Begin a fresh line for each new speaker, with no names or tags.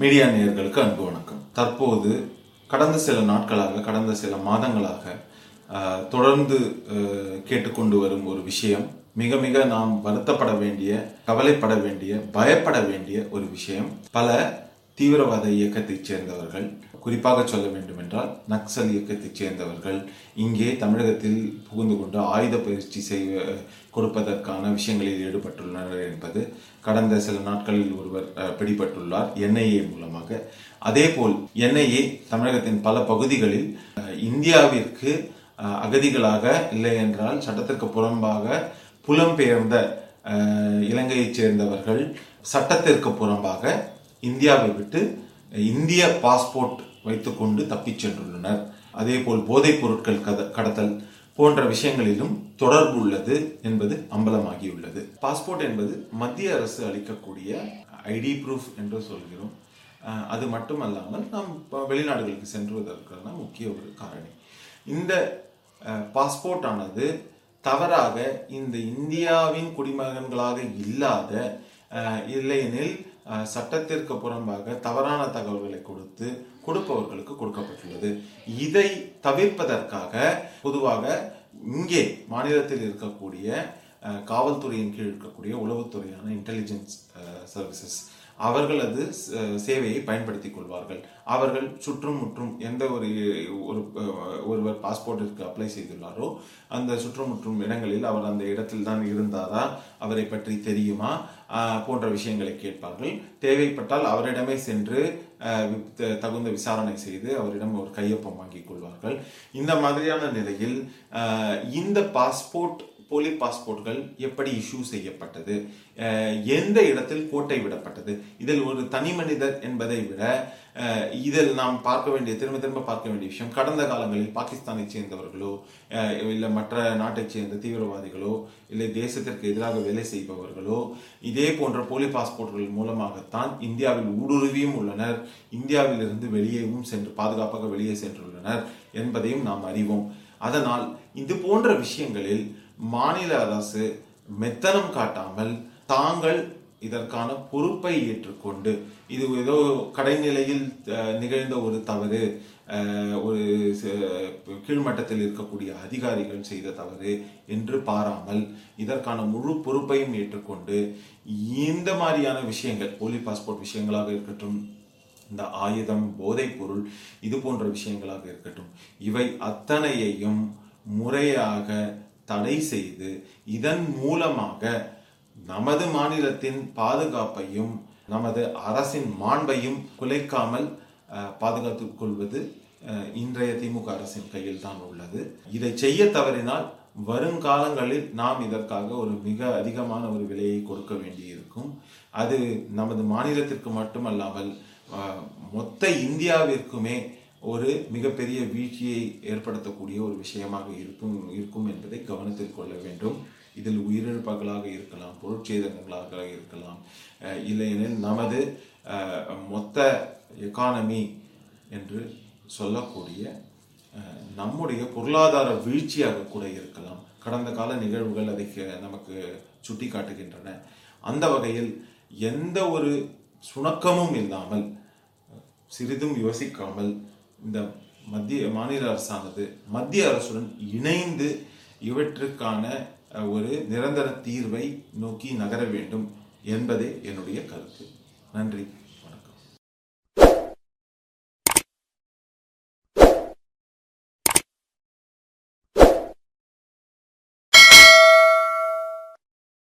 Media நேயர்களுக்கு அன்பு வணக்கம். தற்போது கடந்த சில நாட்களாக கடந்த சில மாதங்களாக தொடர்ந்து கேட்டுக்கொண்டு வரும் ஒரு விஷயம் மிக மிக நாம் வருத்தப்பட வேண்டிய கவலைப்பட வேண்டிய பயப்பட வேண்டிய ஒரு விஷயம். பல தீவிரவாத இயக்கத்தைச் சேர்ந்தவர்கள். குறிப்பாக சொல்ல வேண்டுமென்றால் நக்சல் இயக்கத்தைச் சேர்ந்தவர்கள் இங்கே தமிழகத்தில் புகுந்து கொண்டு ஆயுத பயிற்சி செய்வ கொடுப்பதற்கான விஷயங்களில் ஈடுபட்டுள்ளனர் என்பது கடந்த சில நாட்களில் ஒருவர் பிடிபட்டுள்ளார் என்ஐஏ மூலமாக. அதேபோல் என்ஐஏ தமிழகத்தின் பல பகுதிகளில் இந்தியாவிற்கு அகதிகளாக இல்லை என்றால் சட்டத்திற்கு புறம்பாக புலம்பெயர்ந்த இலங்கையைச் சேர்ந்தவர்கள் சட்டத்திற்கு புறம்பாக இந்தியாவை விட்டு இந்திய பாஸ்போர்ட் வைத்துக்கொண்டு தப்பிச் சென்றுள்ளனர். அதேபோல் போதைப் பொருட்கள் கத- கடத்தல் போன்ற விஷயங்களிலும் தொடர்பு உள்ளது என்பது அம்பலமாகியுள்ளது. பாஸ்போர்ட் என்பது மத்திய அரசு அளிக்கக்கூடிய ஐடி ப்ரூஃப் என்று சொல்கிறோம். அது மட்டுமல்லாமல் நாம் வெளிநாடுகளுக்கு சென்றுவதற்கான முக்கிய ஒரு காரணி. இந்த பாஸ்போர்ட் ஆனது தவறாக இந்த இந்தியாவின் குடிமகன்களாக இல்லாத இல்லையெனில் சட்டத்திற்கு புறம்பாக தவறான தகவல்களை கொடுத்து கொடுப்பவர்களுக்கு கொடுக்கப்பட்டுள்ளது. இதை தவிர்ப்பதற்காக பொதுவாக இங்கே மாநிலத்தில் இருக்கக்கூடிய காவல்துறையின் கீழ் இருக்கக்கூடிய உளவுத்துறையான இன்டெலிஜென்ஸ் சர்வீசஸ் அவர்களது சேவையை பயன்படுத்தி கொள்வார்கள். அவர்கள் சுற்றும் முற்றும் எந்த ஒரு ஒரு ஒருவர் பாஸ்போர்ட்டிற்கு அப்ளை செய்துள்ளாரோ அந்த சுற்றுமுற்றும் இடங்களில் அவர் அந்த இடத்தில் தான் இருந்தாரா அவரை பற்றி தெரியுமா போன்ற விஷயங்களை கேட்பார்கள். தேவைப்பட்டால் அவரிடமே சென்று தகுந்த விசாரணை செய்து அவரிடம் ஒரு கையொப்பம் வாங்கிக் கொள்வார்கள். இந்த மாதிரியான நிலையில் இந்த பாஸ்போர்ட் போலி பாஸ்போர்ட்கள் எப்படி இஷ்யூ செய்யப்பட்டது? எந்த இடத்தில் கோட்டை விடப்பட்டது? இதில் ஒரு தனி மனிதர் என்பதை விட இதில் நாம் பார்க்க வேண்டிய திரும்ப திரும்ப பார்க்க வேண்டிய விஷயம் கடந்த காலங்களில் பாகிஸ்தானை சேர்ந்தவர்களோ இல்லை மற்ற நாட்டைச் சேர்ந்த தீவிரவாதிகளோ இல்லை தேசத்திற்கு எதிராக வேலை செய்பவர்களோ இதே போன்ற போலி பாஸ்போர்ட்கள் மூலமாகத்தான் இந்தியாவில் ஊடுருவியும் உள்ளனர். இந்தியாவிலிருந்து வெளியேவும் சென்று பாதுகாப்பாக வெளியே சென்றுள்ளனர் என்பதையும் நாம் அறிவோம். அதனால் இது போன்ற விஷயங்களில் மாநில அரசு மெத்தனம் காட்டாமல் தாங்கள் இதற்கான பொறுப்பை ஏற்றுக்கொண்டு இது ஏதோ கடைநிலையில் நிகழ்ந்த ஒரு தவறு ஒரு கீழ்மட்டத்தில் இருக்கக்கூடிய அதிகாரிகள் செய்த தவறு என்று பாராமல் இதற்கான முழு பொறுப்பையும் ஏற்றுக்கொண்டு இந்த மாதிரியான விஷயங்கள் போலி பாஸ்போர்ட் விஷயங்களாக இருக்கட்டும் இந்த ஆயுதம் போதைப் பொருள் இது போன்ற விஷயங்களாக இருக்கட்டும் இவை அத்தனையையும் முறையாக தடை செய்து இதன் மூலமாக நமது மாநிலத்தின் பாதுகாப்பையும் நமது அரசின் மாண்பையும் குலைக்காமல் பாதுகாத்துக் கொள்வது இன்றைய திமுக அரசின் கையில் தான் உள்ளது. இதை செய்ய தவறினால் வருங்காலங்களில் நாம் இதற்காக ஒரு மிக அதிகமான ஒரு விலையை கொடுக்க வேண்டியிருக்கும். அது நமது மாநிலத்திற்கு மட்டுமல்லாமல் மொத்த இந்தியாவிற்குமே ஒரு மிகப்பெரிய வீழ்ச்சியை ஏற்படுத்தக்கூடிய ஒரு விஷயமாக இருக்கும் இருக்கும் என்பதை கவனத்தில் கொள்ள வேண்டும். இதில் உயிரிழப்புகளாக இருக்கலாம் பொருட்சேதங்களாக இருக்கலாம். இல்லையெனில் நமது மொத்த எக்கானமி என்று சொல்லக்கூடிய நம்முடைய பொருளாதார வீழ்ச்சியாக கூட இருக்கலாம். கடந்த கால நிகழ்வுகள் அதை க- நமக்கு சுட்டி காட்டுகின்றன அந்த வகையில் எந்த ஒரு சுணக்கமும் இல்லாமல் சிறிதும் யோசிக்காமல் இந்த மத்திய மாநில அரசானது மத்திய அரசுடன் இணைந்து இவற்றுக்கான ஒரு நிரந்தர தீர்வை நோக்கி நகர வேண்டும் என்பதே என்னுடைய கருத்து. நன்றி.